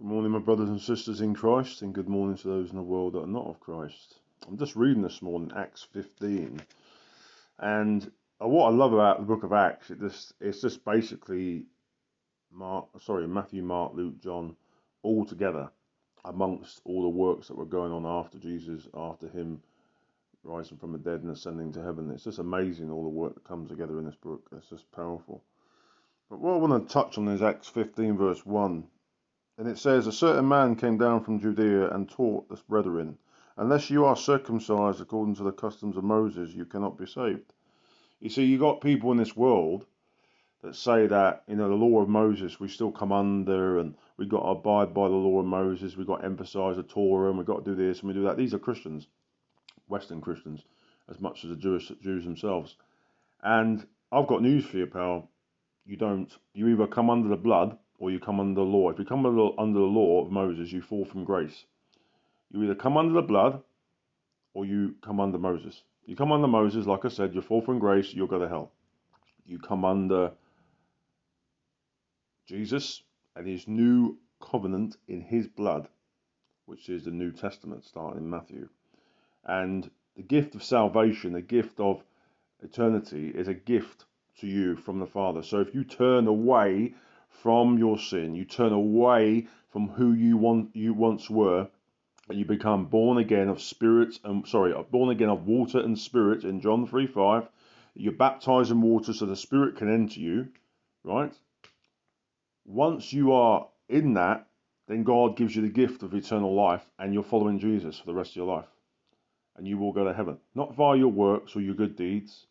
Good morning, my brothers and sisters in Christ, and good morning to those in the world that are not of Christ. I'm just reading this morning Acts 15, and what I love about the book of Acts, it just it's just basically Mark, sorry, Matthew, Mark, Luke, John, all together amongst all the works that were going on after Jesus, after him rising from the dead and ascending to heaven. It's just amazing all the work that comes together in this book. It's just powerful. But what I want to touch on is Acts 15, verse 1 and it says, A certain man came down from Judea and taught us brethren, Unless you are circumcised according to the customs of Moses, you cannot be saved. You see, you got people in this world that say that, you know, the law of Moses we still come under and we've got to abide by the law of Moses, we've got to emphasize the Torah and we've got to do this and we do that. These are Christians, Western Christians, as much as the Jewish Jews themselves. And I've got news for you, pal. You don't. You either come under the blood or you come under the law. If you come under, under the law of Moses, you fall from grace. You either come under the blood or you come under Moses. You come under Moses, like I said, you fall from grace, you'll go to hell. You come under Jesus and his new covenant in his blood, which is the New Testament, starting in Matthew. And the gift of salvation, the gift of eternity, is a gift to you from the Father. So if you turn away from your sin, you turn away from who you want you once were, and you become born again of spirit and sorry, born again of water and spirit in John 3 5. You're baptized in water so the spirit can enter you, right? Once you are in that, then God gives you the gift of eternal life and you're following Jesus for the rest of your life. And you will go to heaven. Not via your works or your good deeds.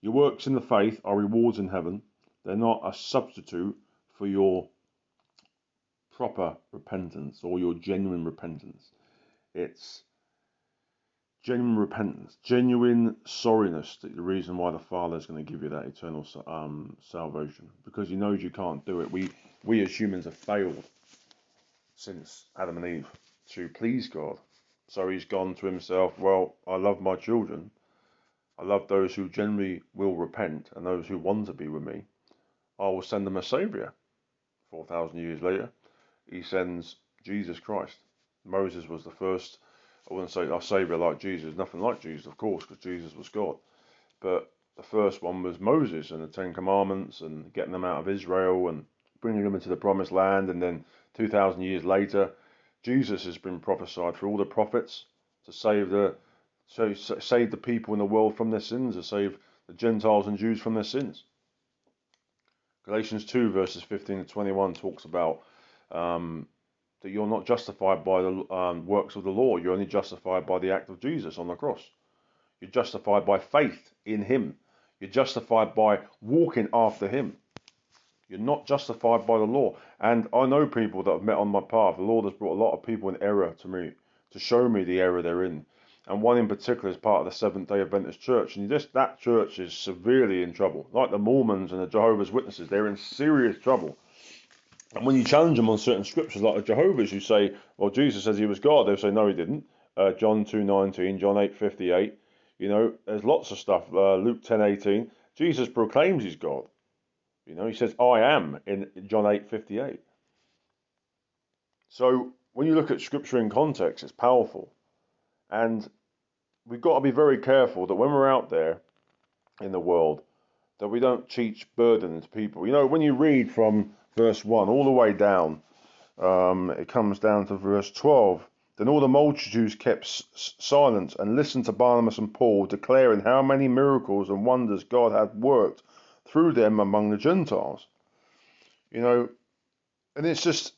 Your works in the faith are rewards in heaven. They're not a substitute for your proper repentance or your genuine repentance. It's genuine repentance, genuine sorriness. That the reason why the Father is going to give you that eternal um, salvation because He knows you can't do it. We we as humans have failed since Adam and Eve to please God. So He's gone to Himself. Well, I love my children. I love those who generally will repent and those who want to be with me. I will send them a Saviour 4,000 years later, he sends Jesus Christ. Moses was the first, I wouldn't say our Saviour like Jesus, nothing like Jesus, of course, because Jesus was God. But the first one was Moses and the Ten Commandments and getting them out of Israel and bringing them into the promised land. And then 2,000 years later, Jesus has been prophesied through all the prophets to save the so save the people in the world from their sins, to save the Gentiles and Jews from their sins. Galatians 2, verses 15 to 21 talks about um, that you're not justified by the um, works of the law, you're only justified by the act of Jesus on the cross. You're justified by faith in Him, you're justified by walking after Him. You're not justified by the law. And I know people that have met on my path. The Lord has brought a lot of people in error to me to show me the error they're in and one in particular is part of the Seventh Day Adventist Church, and just that church is severely in trouble. Like the Mormons and the Jehovah's Witnesses, they're in serious trouble. And when you challenge them on certain scriptures, like the Jehovah's, you say, "Well, Jesus says he was God," they'll say, "No, he didn't." Uh, John two nineteen, John eight fifty eight. You know, there's lots of stuff. Uh, Luke ten eighteen. Jesus proclaims he's God. You know, he says, "I am" in John eight fifty eight. So when you look at scripture in context, it's powerful. And we've got to be very careful that when we're out there in the world, that we don't teach burden to people. You know, when you read from verse 1 all the way down, um, it comes down to verse 12. Then all the multitudes kept silent and listened to Barnabas and Paul, declaring how many miracles and wonders God had worked through them among the Gentiles. You know, and it's just,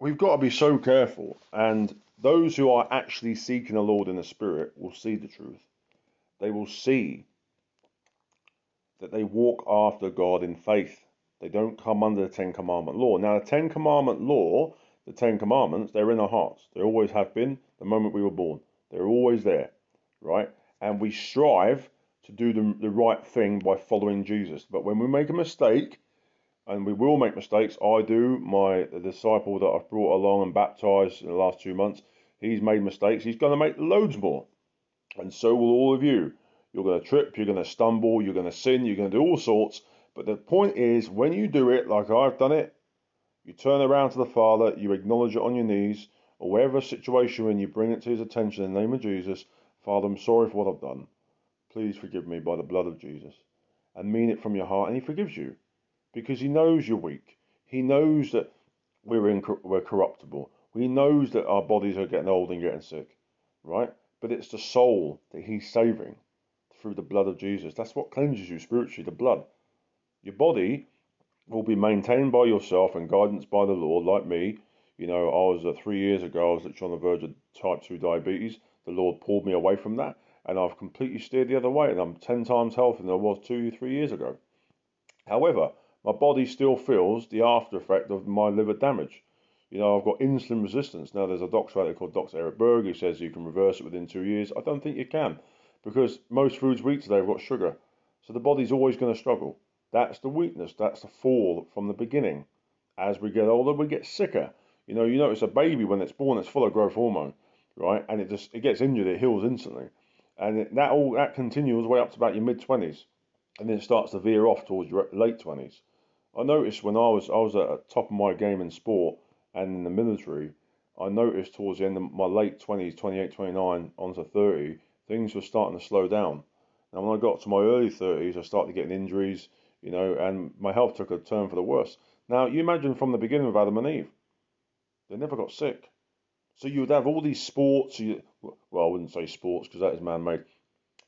we've got to be so careful. And those who are actually seeking the Lord in the Spirit will see the truth. They will see that they walk after God in faith. They don't come under the Ten Commandment law. Now, the Ten Commandment law, the Ten Commandments, they're in our hearts. They always have been the moment we were born. They're always there, right? And we strive to do the, the right thing by following Jesus. But when we make a mistake, and we will make mistakes. I do. My disciple that I've brought along and baptized in the last two months, he's made mistakes. He's going to make loads more. And so will all of you. You're going to trip, you're going to stumble, you're going to sin, you're going to do all sorts. But the point is, when you do it like I've done it, You turn around to the Father, you acknowledge it on your knees, or wherever situation when you bring it to his attention in the name of Jesus, Father, I'm sorry for what I've done. Please forgive me by the blood of Jesus. And mean it from your heart, and he forgives you. Because he knows you're weak. He knows that we're, in, we're corruptible. He knows that our bodies are getting old and getting sick. Right? But it's the soul that he's saving through the blood of Jesus. That's what cleanses you spiritually, the blood. Your body will be maintained by yourself and guidance by the Lord, like me. You know, I was uh, three years ago, I was literally on the verge of type 2 diabetes. The Lord pulled me away from that, and I've completely steered the other way, and I'm 10 times healthier than I was two, three years ago. However, my body still feels the after effect of my liver damage. You know, I've got insulin resistance. Now, there's a doctor out there called Dr. Eric Berg who says you can reverse it within two years. I don't think you can because most foods we eat today have got sugar. So the body's always going to struggle. That's the weakness. That's the fall from the beginning. As we get older, we get sicker. You know, you notice a baby when it's born, it's full of growth hormone, right? And it just it gets injured, it heals instantly, and it, that all that continues way up to about your mid twenties, and then it starts to veer off towards your late twenties. I noticed when I was I was at the top of my game in sport and in the military, I noticed towards the end of my late 20s, 28, 29, onto 30, things were starting to slow down. Now, when I got to my early 30s, I started getting injuries, you know, and my health took a turn for the worse. Now, you imagine from the beginning of Adam and Eve, they never got sick. So you would have all these sports, you, well, I wouldn't say sports because that is man made,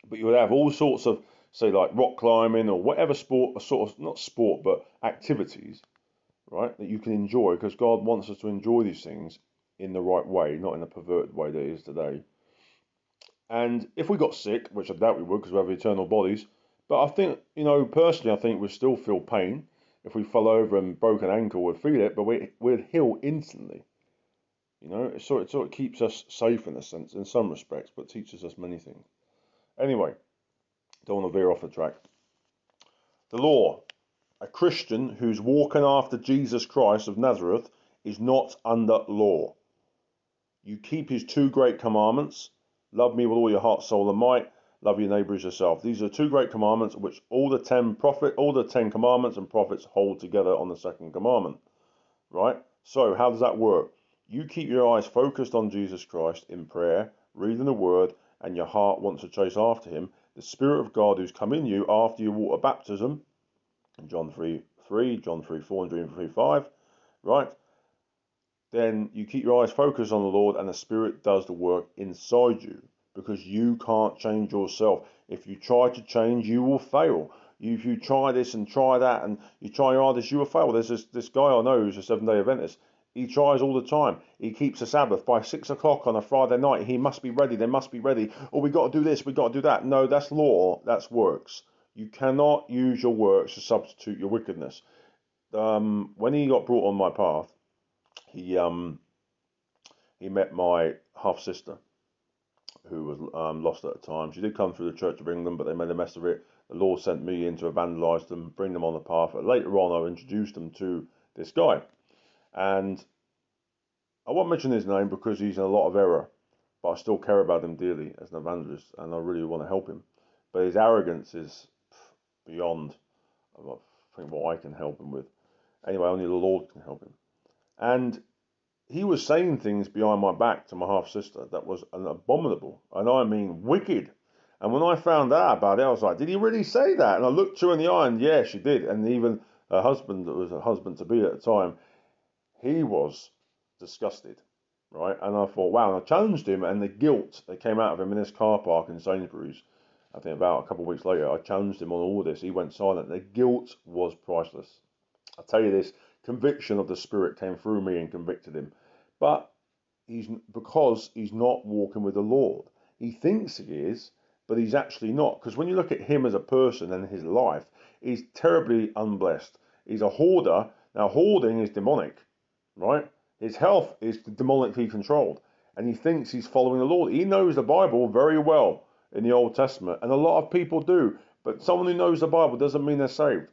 but you would have all sorts of, say, like rock climbing or whatever sport, sort of, not sport, but activities, right, that you can enjoy because God wants us to enjoy these things in the right way, not in a perverted way that it is today. And if we got sick, which I doubt we would because we have eternal bodies, but I think, you know, personally, I think we'd still feel pain. If we fell over and broke an ankle, we'd feel it, but we, we'd heal instantly. You know, it sort, it sort of keeps us safe in a sense, in some respects, but teaches us many things. Anyway, don't want to veer off the track. The law. A Christian who's walking after Jesus Christ of Nazareth is not under law. You keep his two great commandments love me with all your heart, soul, and might love your neighbor as yourself. These are two great commandments which all the ten prophet, all the ten commandments and prophets hold together on the second commandment. Right? So how does that work? You keep your eyes focused on Jesus Christ in prayer, reading the word, and your heart wants to chase after him. The Spirit of God who's come in you after your water baptism, John 3 3, John 3 4, and John 3 5, right? Then you keep your eyes focused on the Lord, and the Spirit does the work inside you because you can't change yourself. If you try to change, you will fail. If you try this and try that and you try your hardest, you will fail. There's this, this guy I know who's a seven day Adventist. He tries all the time. He keeps the Sabbath by six o'clock on a Friday night. He must be ready. They must be ready. Oh, we got to do this. We got to do that. No, that's law. That's works. You cannot use your works to substitute your wickedness. Um, when he got brought on my path, he um, he met my half sister, who was um, lost at the time. She did come through the Church of England, but they made a mess of it. The Lord sent me in to evangelise them, bring them on the path. But later on, I introduced them to this guy, and I won't mention his name because he's in a lot of error, but I still care about him dearly as an evangelist, and I really want to help him. But his arrogance is beyond I think what I can help him with. Anyway, only the Lord can help him. And he was saying things behind my back to my half sister that was an abominable, and I mean wicked. And when I found out about it, I was like, did he really say that? And I looked her in the eye, and yeah, she did. And even her husband, that was a husband to be at the time, he was disgusted, right? And I thought, wow. And I challenged him, and the guilt that came out of him in this car park in Sainsbury's, I think about a couple of weeks later, I challenged him on all this. He went silent. The guilt was priceless. I tell you this, conviction of the Spirit came through me and convicted him but he's because he's not walking with the Lord. He thinks he is, but he's actually not. Because when you look at him as a person and his life, he's terribly unblessed. He's a hoarder. Now, hoarding is demonic, right? His health is demonically controlled, and he thinks he's following the Lord. He knows the Bible very well in the Old Testament, and a lot of people do. But someone who knows the Bible doesn't mean they're saved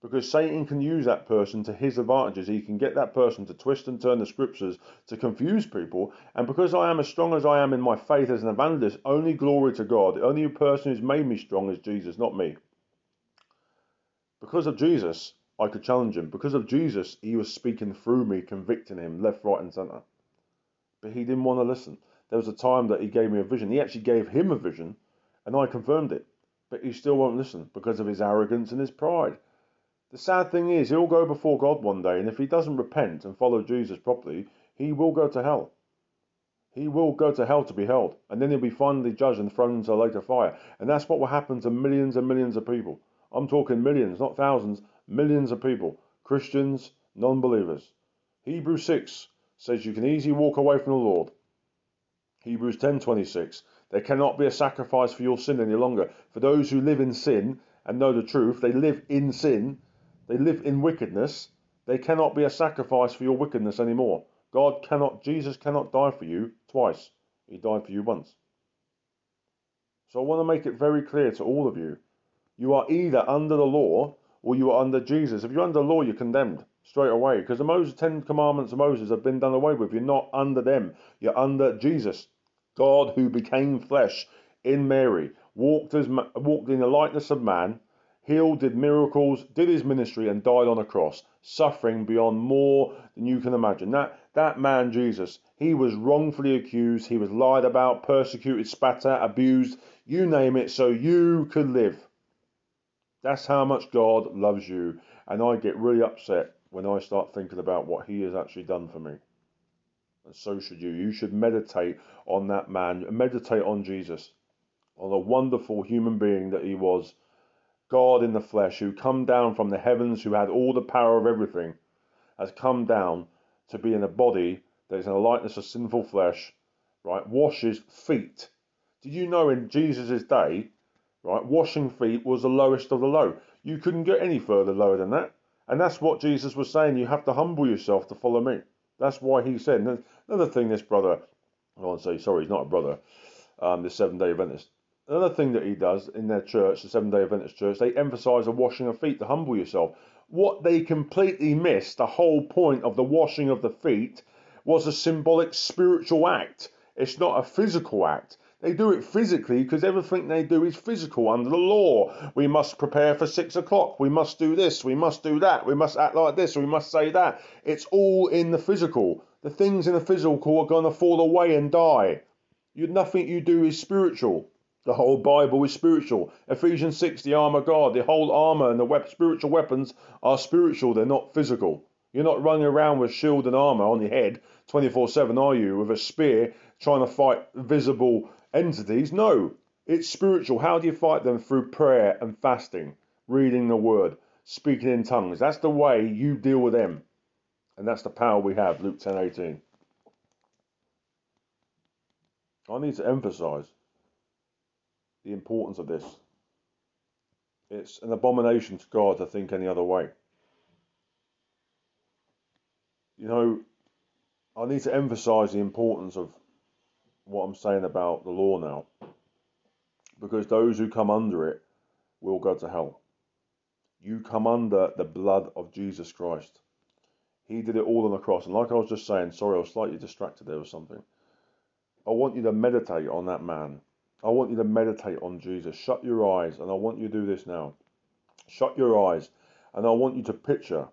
because Satan can use that person to his advantages. He can get that person to twist and turn the scriptures to confuse people. And because I am as strong as I am in my faith as an evangelist, only glory to God. The only person who's made me strong is Jesus, not me. Because of Jesus, I could challenge him. Because of Jesus, he was speaking through me, convicting him left, right, and centre. But he didn't want to listen. There was a time that he gave me a vision. He actually gave him a vision, and I confirmed it. But he still won't listen because of his arrogance and his pride. The sad thing is, he'll go before God one day, and if he doesn't repent and follow Jesus properly, he will go to hell. He will go to hell to be held, and then he'll be finally judged and thrown into a lake of fire. And that's what will happen to millions and millions of people. I'm talking millions, not thousands, millions of people, Christians, non believers. Hebrews 6 says you can easily walk away from the Lord. Hebrews 10:26 There cannot be a sacrifice for your sin any longer. For those who live in sin and know the truth, they live in sin, they live in wickedness. They cannot be a sacrifice for your wickedness anymore. God cannot, Jesus cannot die for you twice. He died for you once. So I want to make it very clear to all of you. You are either under the law or you are under Jesus. If you're under law, you're condemned straight away because the Moses, Ten Commandments of Moses have been done away with. You're not under them. You're under Jesus, God who became flesh in Mary, walked as walked in the likeness of man, healed, did miracles, did his ministry, and died on a cross, suffering beyond more than you can imagine. That that man Jesus, he was wrongfully accused, he was lied about, persecuted, spat at, abused, you name it, so you could live. That's how much God loves you. And I get really upset when I start thinking about what he has actually done for me. And so should you. You should meditate on that man, meditate on Jesus, on the wonderful human being that he was, God in the flesh, who come down from the heavens, who had all the power of everything, has come down to be in a body that is in the likeness of sinful flesh, right, washes feet. Did you know in Jesus' day, right, washing feet was the lowest of the low? You couldn't get any further lower than that. And that's what Jesus was saying. You have to humble yourself to follow me. That's why he said. And another thing, this brother, I want to say, sorry, he's not a brother, um, the Seven Day Adventist. Another thing that he does in their church, the Seven Day Adventist church, they emphasize the washing of feet to humble yourself. What they completely missed, the whole point of the washing of the feet, was a symbolic spiritual act. It's not a physical act. They do it physically because everything they do is physical under the law. We must prepare for six o'clock. We must do this. We must do that. We must act like this. We must say that. It's all in the physical. The things in the physical are going to fall away and die. You, nothing you do is spiritual. The whole Bible is spiritual. Ephesians 6, the armor of God, the whole armor and the spiritual weapons are spiritual, they're not physical. You're not running around with shield and armor on your head 24 7, are you, with a spear trying to fight visible entities? No, it's spiritual. How do you fight them? Through prayer and fasting, reading the word, speaking in tongues. That's the way you deal with them. And that's the power we have, Luke 10 18. I need to emphasize the importance of this. It's an abomination to God to think any other way. You know, I need to emphasize the importance of what I'm saying about the law now. Because those who come under it will go to hell. You come under the blood of Jesus Christ. He did it all on the cross. And like I was just saying, sorry, I was slightly distracted there or something. I want you to meditate on that man. I want you to meditate on Jesus. Shut your eyes, and I want you to do this now. Shut your eyes, and I want you to picture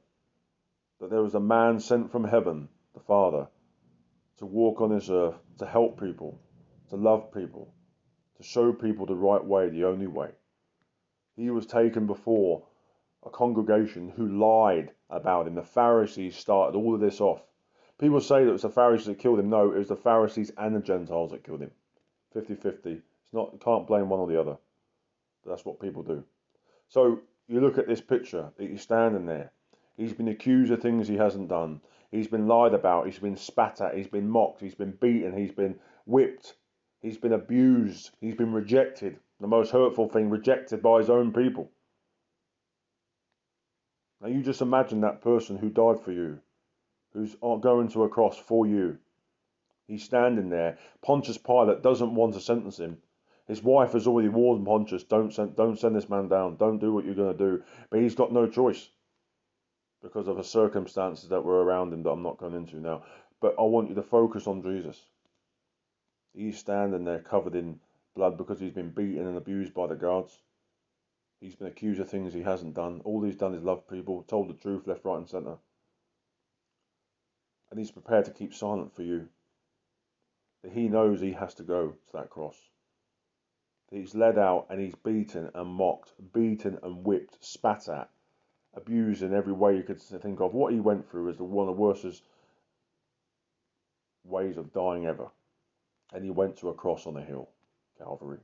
that there is a man sent from heaven, the Father, to walk on this earth, to help people, to love people, to show people the right way, the only way. He was taken before a congregation who lied about him. The Pharisees started all of this off. People say that it was the Pharisees that killed him. No, it was the Pharisees and the Gentiles that killed him. 50 50 It's not can't blame one or the other. That's what people do. So you look at this picture he's standing there. He's been accused of things he hasn't done. He's been lied about. He's been spat at. He's been mocked. He's been beaten. He's been whipped. He's been abused. He's been rejected. The most hurtful thing, rejected by his own people. Now you just imagine that person who died for you, who's going to a cross for you. He's standing there. Pontius Pilate doesn't want to sentence him. His wife has already warned Pontius, don't send, don't send this man down. Don't do what you're going to do. But he's got no choice because of the circumstances that were around him that I'm not going into now. But I want you to focus on Jesus. He's standing there covered in blood because he's been beaten and abused by the guards. He's been accused of things he hasn't done. All he's done is love people, told the truth left, right, and centre. And he's prepared to keep silent for you. That he knows he has to go to that cross. He's led out and he's beaten and mocked, beaten and whipped, spat at, abused in every way you could think of. What he went through is one of the worst ways of dying ever. And he went to a cross on a hill, Calvary.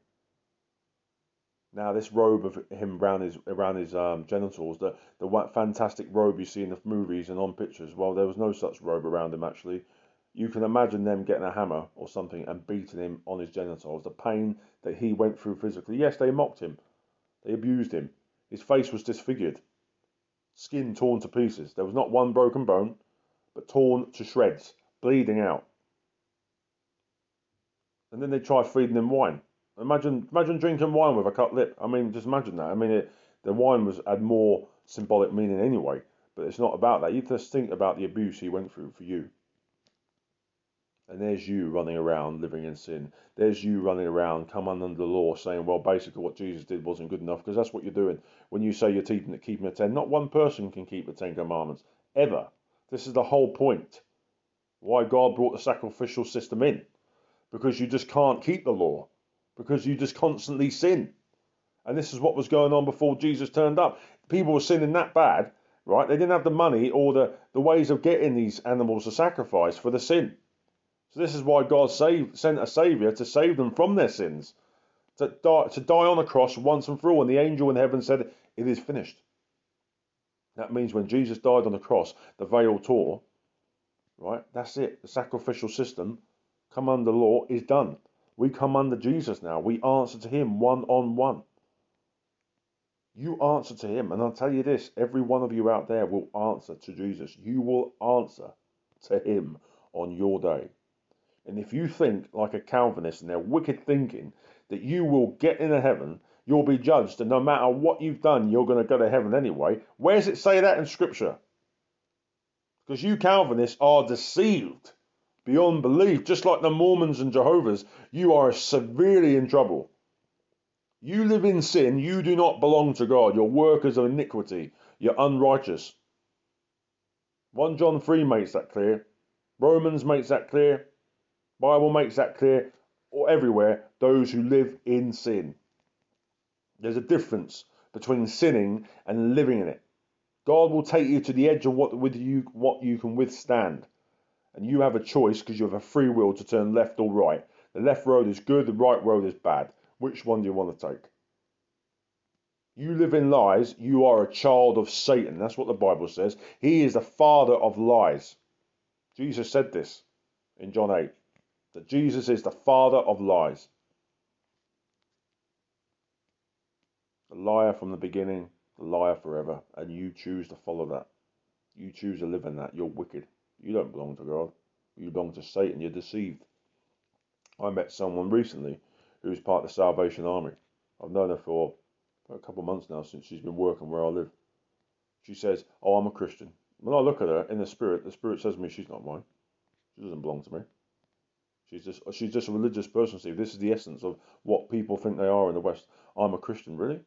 Now, this robe of him around his around his um, genitals, the the fantastic robe you see in the movies and on pictures. Well, there was no such robe around him actually. You can imagine them getting a hammer or something and beating him on his genitals. The pain that he went through physically. Yes, they mocked him, they abused him. His face was disfigured, skin torn to pieces. There was not one broken bone, but torn to shreds, bleeding out. And then they tried feeding him wine. Imagine, imagine drinking wine with a cut lip. I mean, just imagine that. I mean, it, the wine was had more symbolic meaning anyway. But it's not about that. You just think about the abuse he went through for you. And there's you running around living in sin. There's you running around, come under the law, saying, well, basically what Jesus did wasn't good enough, because that's what you're doing when you say you're keeping, keeping the ten. Not one person can keep the Ten Commandments, ever. This is the whole point. Why God brought the sacrificial system in. Because you just can't keep the law because you just constantly sin. And this is what was going on before Jesus turned up. People were sinning that bad, right? They didn't have the money or the, the ways of getting these animals to sacrifice for the sin. So this is why God saved, sent a Saviour to save them from their sins, to die, to die on a cross once and for all. And the angel in heaven said, It is finished. That means when Jesus died on the cross, the veil tore, right? That's it. The sacrificial system, come under law, is done. We come under Jesus now. We answer to Him one on one. You answer to Him. And I'll tell you this every one of you out there will answer to Jesus. You will answer to Him on your day. And if you think like a Calvinist and their wicked thinking that you will get into heaven, you'll be judged, and no matter what you've done, you're going to go to heaven anyway. Where does it say that in Scripture? Because you Calvinists are deceived beyond belief, just like the Mormons and Jehovah's, you are severely in trouble. You live in sin, you do not belong to God. You're workers of iniquity, you're unrighteous. 1 John 3 makes that clear. Romans makes that clear. Bible makes that clear. Or everywhere, those who live in sin. There's a difference between sinning and living in it. God will take you to the edge of what with you what you can withstand and you have a choice because you have a free will to turn left or right. The left road is good, the right road is bad. Which one do you want to take? You live in lies, you are a child of Satan. That's what the Bible says. He is the father of lies. Jesus said this in John 8 that Jesus is the father of lies. The liar from the beginning, the liar forever, and you choose to follow that. You choose to live in that. You're wicked. You don't belong to God. You belong to Satan. You're deceived. I met someone recently who's part of the Salvation Army. I've known her for a couple of months now since she's been working where I live. She says, Oh, I'm a Christian. When I look at her in the spirit, the spirit says to me, She's not mine. She doesn't belong to me. She's just she's just a religious person, Steve. This is the essence of what people think they are in the West. I'm a Christian, really?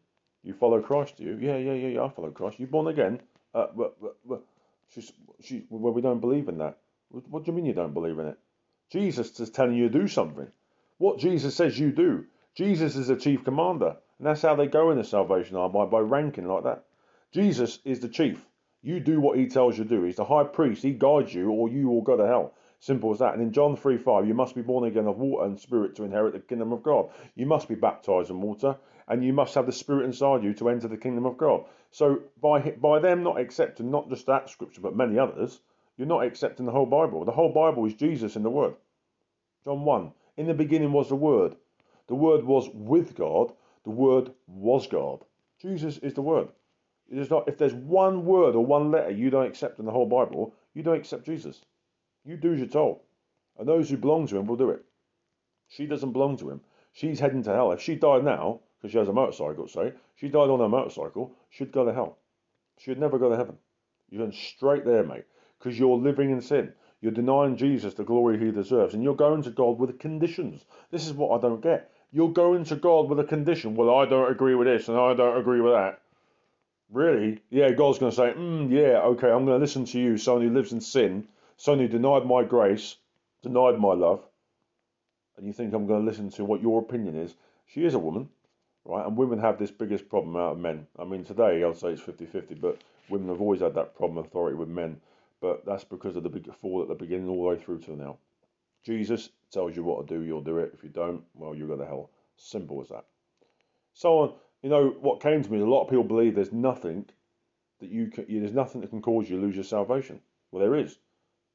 You follow Christ, do you? Yeah, yeah, yeah, yeah. I follow Christ. You born again? Uh, but, but, but, She's, she, well, we don't believe in that. What do you mean you don't believe in it? Jesus is telling you to do something. What Jesus says you do. Jesus is the chief commander. And that's how they go in the Salvation Army, by, by ranking like that. Jesus is the chief. You do what he tells you to do. He's the high priest. He guides you, or you will go to hell. Simple as that. And in John 3 5, you must be born again of water and spirit to inherit the kingdom of God. You must be baptized in water, and you must have the spirit inside you to enter the kingdom of God. So by by them not accepting not just that scripture but many others, you're not accepting the whole Bible. The whole Bible is Jesus in the Word. John 1. In the beginning was the Word. The Word was with God. The Word was God. Jesus is the Word. It is not, if there's one word or one letter you don't accept in the whole Bible, you don't accept Jesus. You do as you're told. And those who belong to him will do it. She doesn't belong to him. She's heading to hell. If she died now, because she has a motorcycle, say, she died on her motorcycle, she'd go to hell. She'd never go to heaven. You're going straight there, mate, because you're living in sin. You're denying Jesus the glory he deserves, and you're going to God with conditions. This is what I don't get. You're going to God with a condition. Well, I don't agree with this and I don't agree with that. Really? Yeah, God's going to say, mm, yeah, okay, I'm going to listen to you, someone who lives in sin, who denied my grace, denied my love. And you think I'm going to listen to what your opinion is. She is a woman, right? And women have this biggest problem out of men. I mean, today I'd say it's 50 50, but women have always had that problem authority with men. But that's because of the big fall at the beginning all the way through to now. Jesus tells you what to do, you'll do it. If you don't, well, you go to hell. Simple as that. So, you know, what came to me, a lot of people believe there's nothing that you can, there's nothing that can cause you to lose your salvation. Well, there is.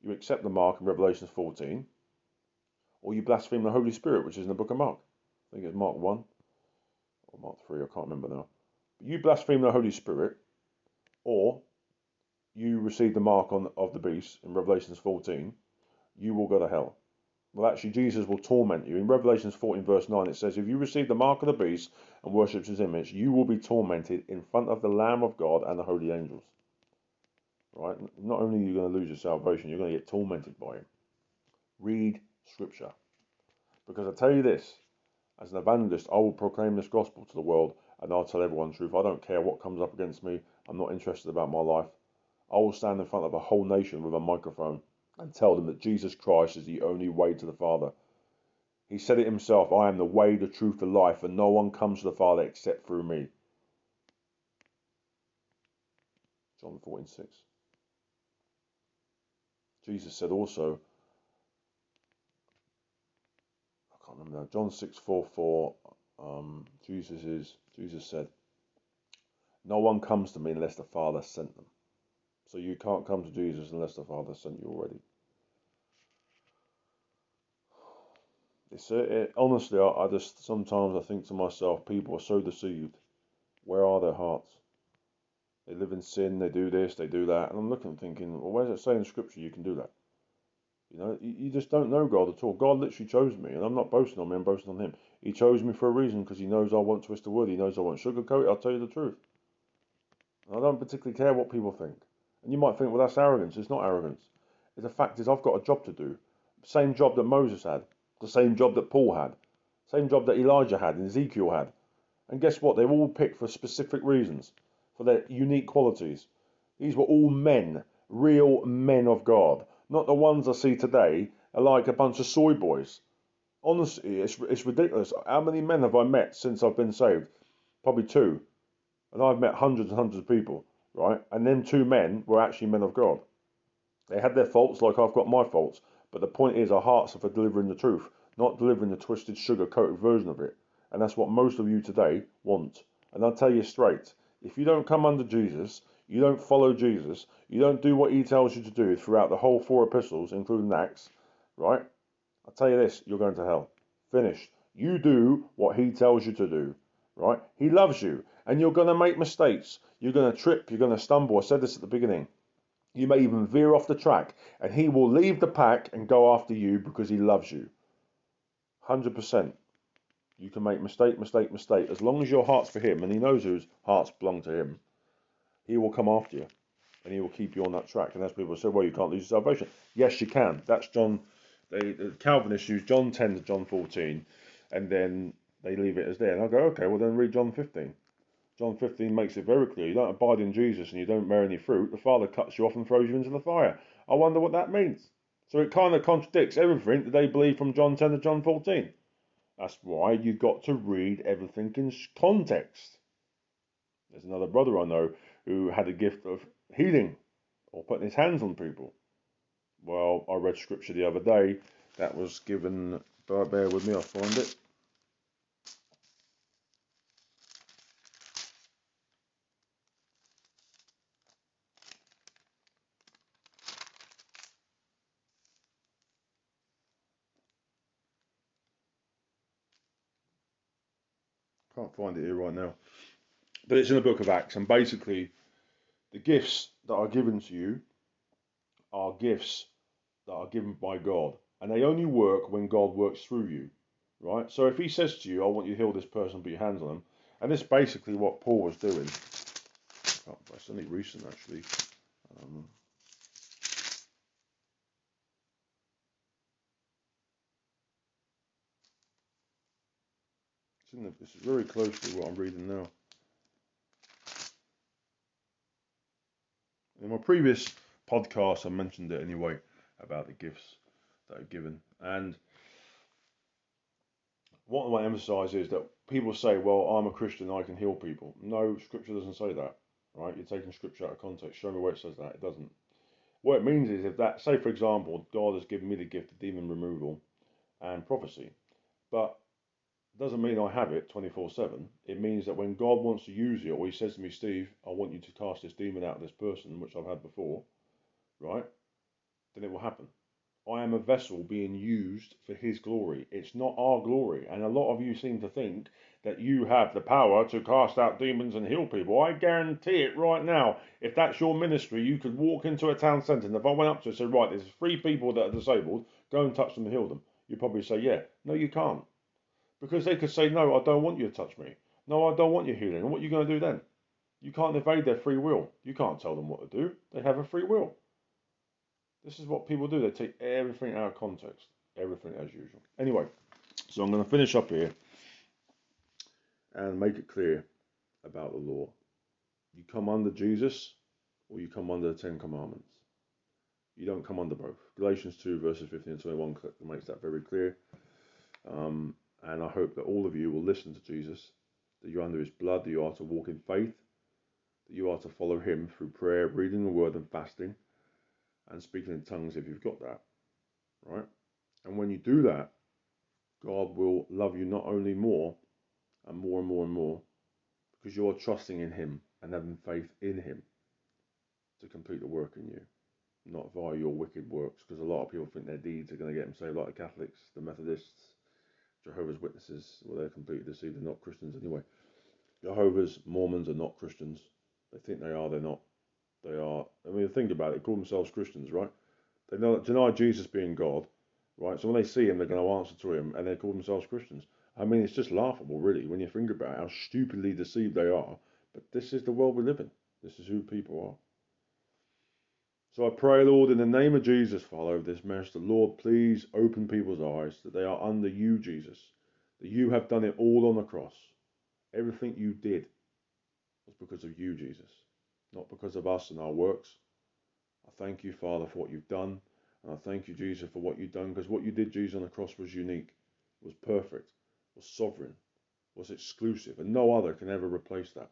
You accept the mark in Revelation 14, or you blaspheme the Holy Spirit, which is in the book of Mark. I think it's Mark 1 or Mark 3, I can't remember now. But You blaspheme the Holy Spirit, or you receive the mark on of the beast in Revelations 14, you will go to hell. Well, actually, Jesus will torment you. In Revelations 14, verse 9, it says, If you receive the mark of the beast and worship his image, you will be tormented in front of the Lamb of God and the holy angels. Right? Not only are you going to lose your salvation, you're going to get tormented by him. Read Scripture. Because I tell you this, as an evangelist, I will proclaim this gospel to the world and I'll tell everyone the truth. I don't care what comes up against me. I'm not interested about my life. I will stand in front of a whole nation with a microphone and tell them that Jesus Christ is the only way to the Father. He said it himself I am the way, the truth, the life, and no one comes to the Father except through me. John 14 6. Jesus said also, I can't remember now, John 6 4 4, um, Jesus is Jesus said, No one comes to me unless the Father sent them. So you can't come to Jesus unless the Father sent you already. It's it, honestly, I, I just sometimes I think to myself, people are so deceived. Where are their hearts? They live in sin. They do this. They do that. And I'm looking, and thinking, well, where's it say in Scripture you can do that? You know, you, just don't know God at all. God literally chose me, and I'm not boasting on me. I'm boasting on Him. He chose me for a reason because He knows I won't twist the word. He knows I won't sugarcoat it. I'll tell you the truth. And I don't particularly care what people think. And you might think, well, that's arrogance. It's not arrogance. The fact is, I've got a job to do. Same job that Moses had the same job that Paul had, same job that Elijah had and Ezekiel had. And guess what? They were all picked for specific reasons, for their unique qualities. These were all men, real men of God, not the ones I see today are like a bunch of soy boys. Honestly, it's, it's ridiculous. How many men have I met since I've been saved? Probably two. And I've met hundreds and hundreds of people, right? And them two men were actually men of God. They had their faults like I've got my faults, but the point is, our hearts are for delivering the truth, not delivering the twisted, sugar coated version of it. And that's what most of you today want. And I'll tell you straight if you don't come under Jesus, you don't follow Jesus, you don't do what he tells you to do throughout the whole four epistles, including Acts, right? I'll tell you this you're going to hell. Finished. You do what he tells you to do, right? He loves you, and you're going to make mistakes. You're going to trip, you're going to stumble. I said this at the beginning. You may even veer off the track, and he will leave the pack and go after you because he loves you. 100%. You can make mistake, mistake, mistake. As long as your heart's for him, and he knows whose hearts belong to him, he will come after you and he will keep you on that track. And as people say, well, you can't lose your salvation. Yes, you can. That's John. They, the Calvinists use John 10 to John 14, and then they leave it as there. And I go, okay, well, then read John 15. John 15 makes it very clear. You don't abide in Jesus and you don't bear any fruit, the Father cuts you off and throws you into the fire. I wonder what that means. So it kind of contradicts everything that they believe from John 10 to John 14. That's why you've got to read everything in context. There's another brother I know who had a gift of healing or putting his hands on people. Well, I read scripture the other day that was given, bear with me, I'll find it. Find it here right now. But it's in the book of Acts, and basically, the gifts that are given to you are gifts that are given by God, and they only work when God works through you, right? So if He says to you, "I want you to heal this person, put your hands on them," and this is basically what Paul was doing. Oh, it's only recent actually. Um, It's in the, is very close to what I'm reading now. In my previous podcast, I mentioned it anyway about the gifts that are given. And what I want to emphasize is that people say, well, I'm a Christian, I can heal people. No, scripture doesn't say that, right? You're taking scripture out of context. Show me where it says that. It doesn't. What it means is if that, say, for example, God has given me the gift of demon removal and prophecy, but doesn't mean I have it 24 7. It means that when God wants to use it, or He says to me, Steve, I want you to cast this demon out of this person, which I've had before, right? Then it will happen. I am a vessel being used for His glory. It's not our glory. And a lot of you seem to think that you have the power to cast out demons and heal people. I guarantee it right now. If that's your ministry, you could walk into a town centre and if I went up to it and said, Right, there's three people that are disabled, go and touch them and heal them. You'd probably say, Yeah. No, you can't. Because they could say, No, I don't want you to touch me. No, I don't want you healing. And what are you going to do then? You can't evade their free will. You can't tell them what to do. They have a free will. This is what people do. They take everything out of context. Everything as usual. Anyway, so I'm going to finish up here and make it clear about the law. You come under Jesus or you come under the Ten Commandments. You don't come under both. Galatians 2, verses 15 and 21 makes that very clear. Um, and I hope that all of you will listen to Jesus, that you're under his blood, that you are to walk in faith, that you are to follow him through prayer, reading the word, and fasting and speaking in tongues if you've got that, right? And when you do that, God will love you not only more and more and more and more because you're trusting in Him and having faith in Him to complete the work in you, not via your wicked works. Because a lot of people think their deeds are going to get them saved, like the Catholics, the Methodists, Jehovah's Witnesses. Well, they're completely deceived. They're not Christians anyway. Jehovah's Mormons are not Christians. They think they are. They're not. They are, I mean, think about it, they call themselves Christians, right? They deny Jesus being God, right? So when they see him, they're going to answer to him, and they call themselves Christians. I mean, it's just laughable, really, when you think about how stupidly deceived they are. But this is the world we live in. This is who people are. So I pray, Lord, in the name of Jesus, Father, over this the Lord, please open people's eyes that they are under you, Jesus, that you have done it all on the cross. Everything you did was because of you, Jesus not because of us and our works. I thank you, Father, for what you've done. And I thank you, Jesus, for what you've done, because what you did, Jesus, on the cross was unique, was perfect, was sovereign, was exclusive, and no other can ever replace that.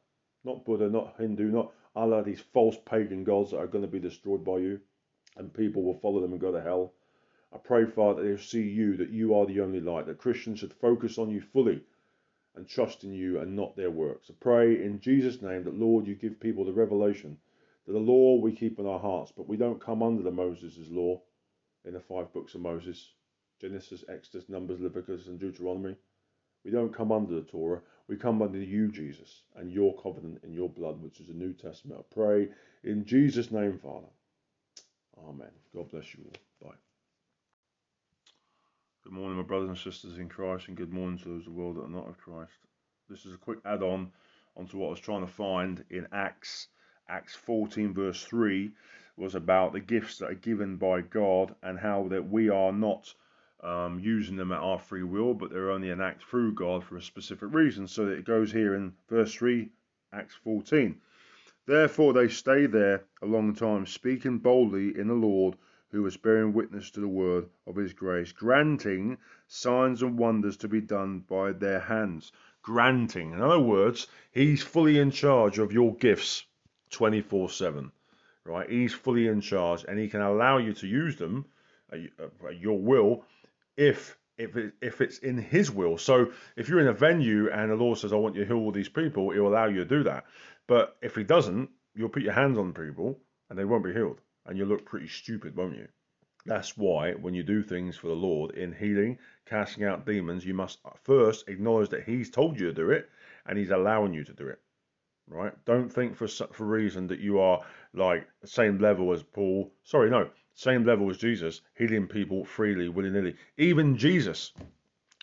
Not Buddha, not Hindu, not Allah, these false pagan gods that are going to be destroyed by you, and people will follow them and go to hell. I pray, Father, that they'll see you, that you are the only light, that Christians should focus on you fully and trust in you and not their works. I pray in Jesus' name that, Lord, you give people the revelation that the law we keep in our hearts, but we don't come under the Moses' law in the five books of Moses Genesis, Exodus, Numbers, Leviticus, and Deuteronomy. We don't come under the Torah. We come under you, Jesus, and your covenant in your blood, which is the New Testament. I pray in Jesus' name, Father. Amen. God bless you all. Bye. Good morning, my brothers and sisters in Christ, and good morning to those of the world that are not of Christ. This is a quick add on onto what I was trying to find in Acts. Acts 14, verse 3 was about the gifts that are given by God and how that we are not um, using them at our free will, but they're only an act through God for a specific reason. So it goes here in verse 3, Acts 14. Therefore they stayed there a long time, speaking boldly in the Lord who was bearing witness to the word of his grace, granting signs and wonders to be done by their hands. Granting. In other words, he's fully in charge of your gifts 24 7. Right? He's fully in charge and he can allow you to use them at your will if if, if it's in his will. So if you're in a venue and the Lord says, I want you to heal all these people, he'll allow you to do that. But if he doesn't, you'll put your hands on people and they won't be healed and you'll look pretty stupid, won't you? That's why when you do things for the Lord in healing, casting out demons, you must first acknowledge that He's told you to do it and He's allowing you to do it. Right? Don't think for for reason that you are like same level as Paul. Sorry, no, same level as Jesus, healing people freely, willy nilly. Even Jesus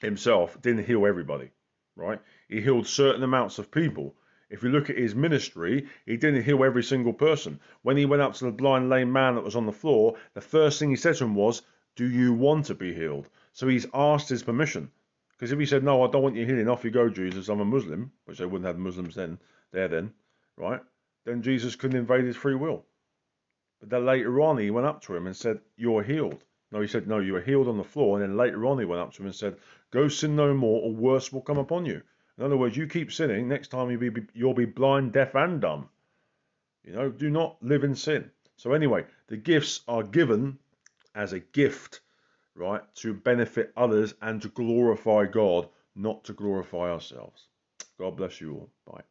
himself didn't heal everybody. Right? He healed certain amounts of people if you look at his ministry, he didn't heal every single person. When he went up to the blind lame man that was on the floor, the first thing he said to him was, Do you want to be healed? So he's asked his permission. Because if he said, No, I don't want your healing, off you go, Jesus, I'm a Muslim, which they wouldn't have Muslims then, there then, right? Then Jesus couldn't invade his free will. But then later on, he went up to him and said, You're healed. No, he said, No, you were healed on the floor. And then later on, he went up to him and said, Go sin no more, or worse will come upon you. In other words, you keep sinning, next time you'll be, you'll be blind, deaf, and dumb. You know, do not live in sin. So, anyway, the gifts are given as a gift, right, to benefit others and to glorify God, not to glorify ourselves. God bless you all. Bye.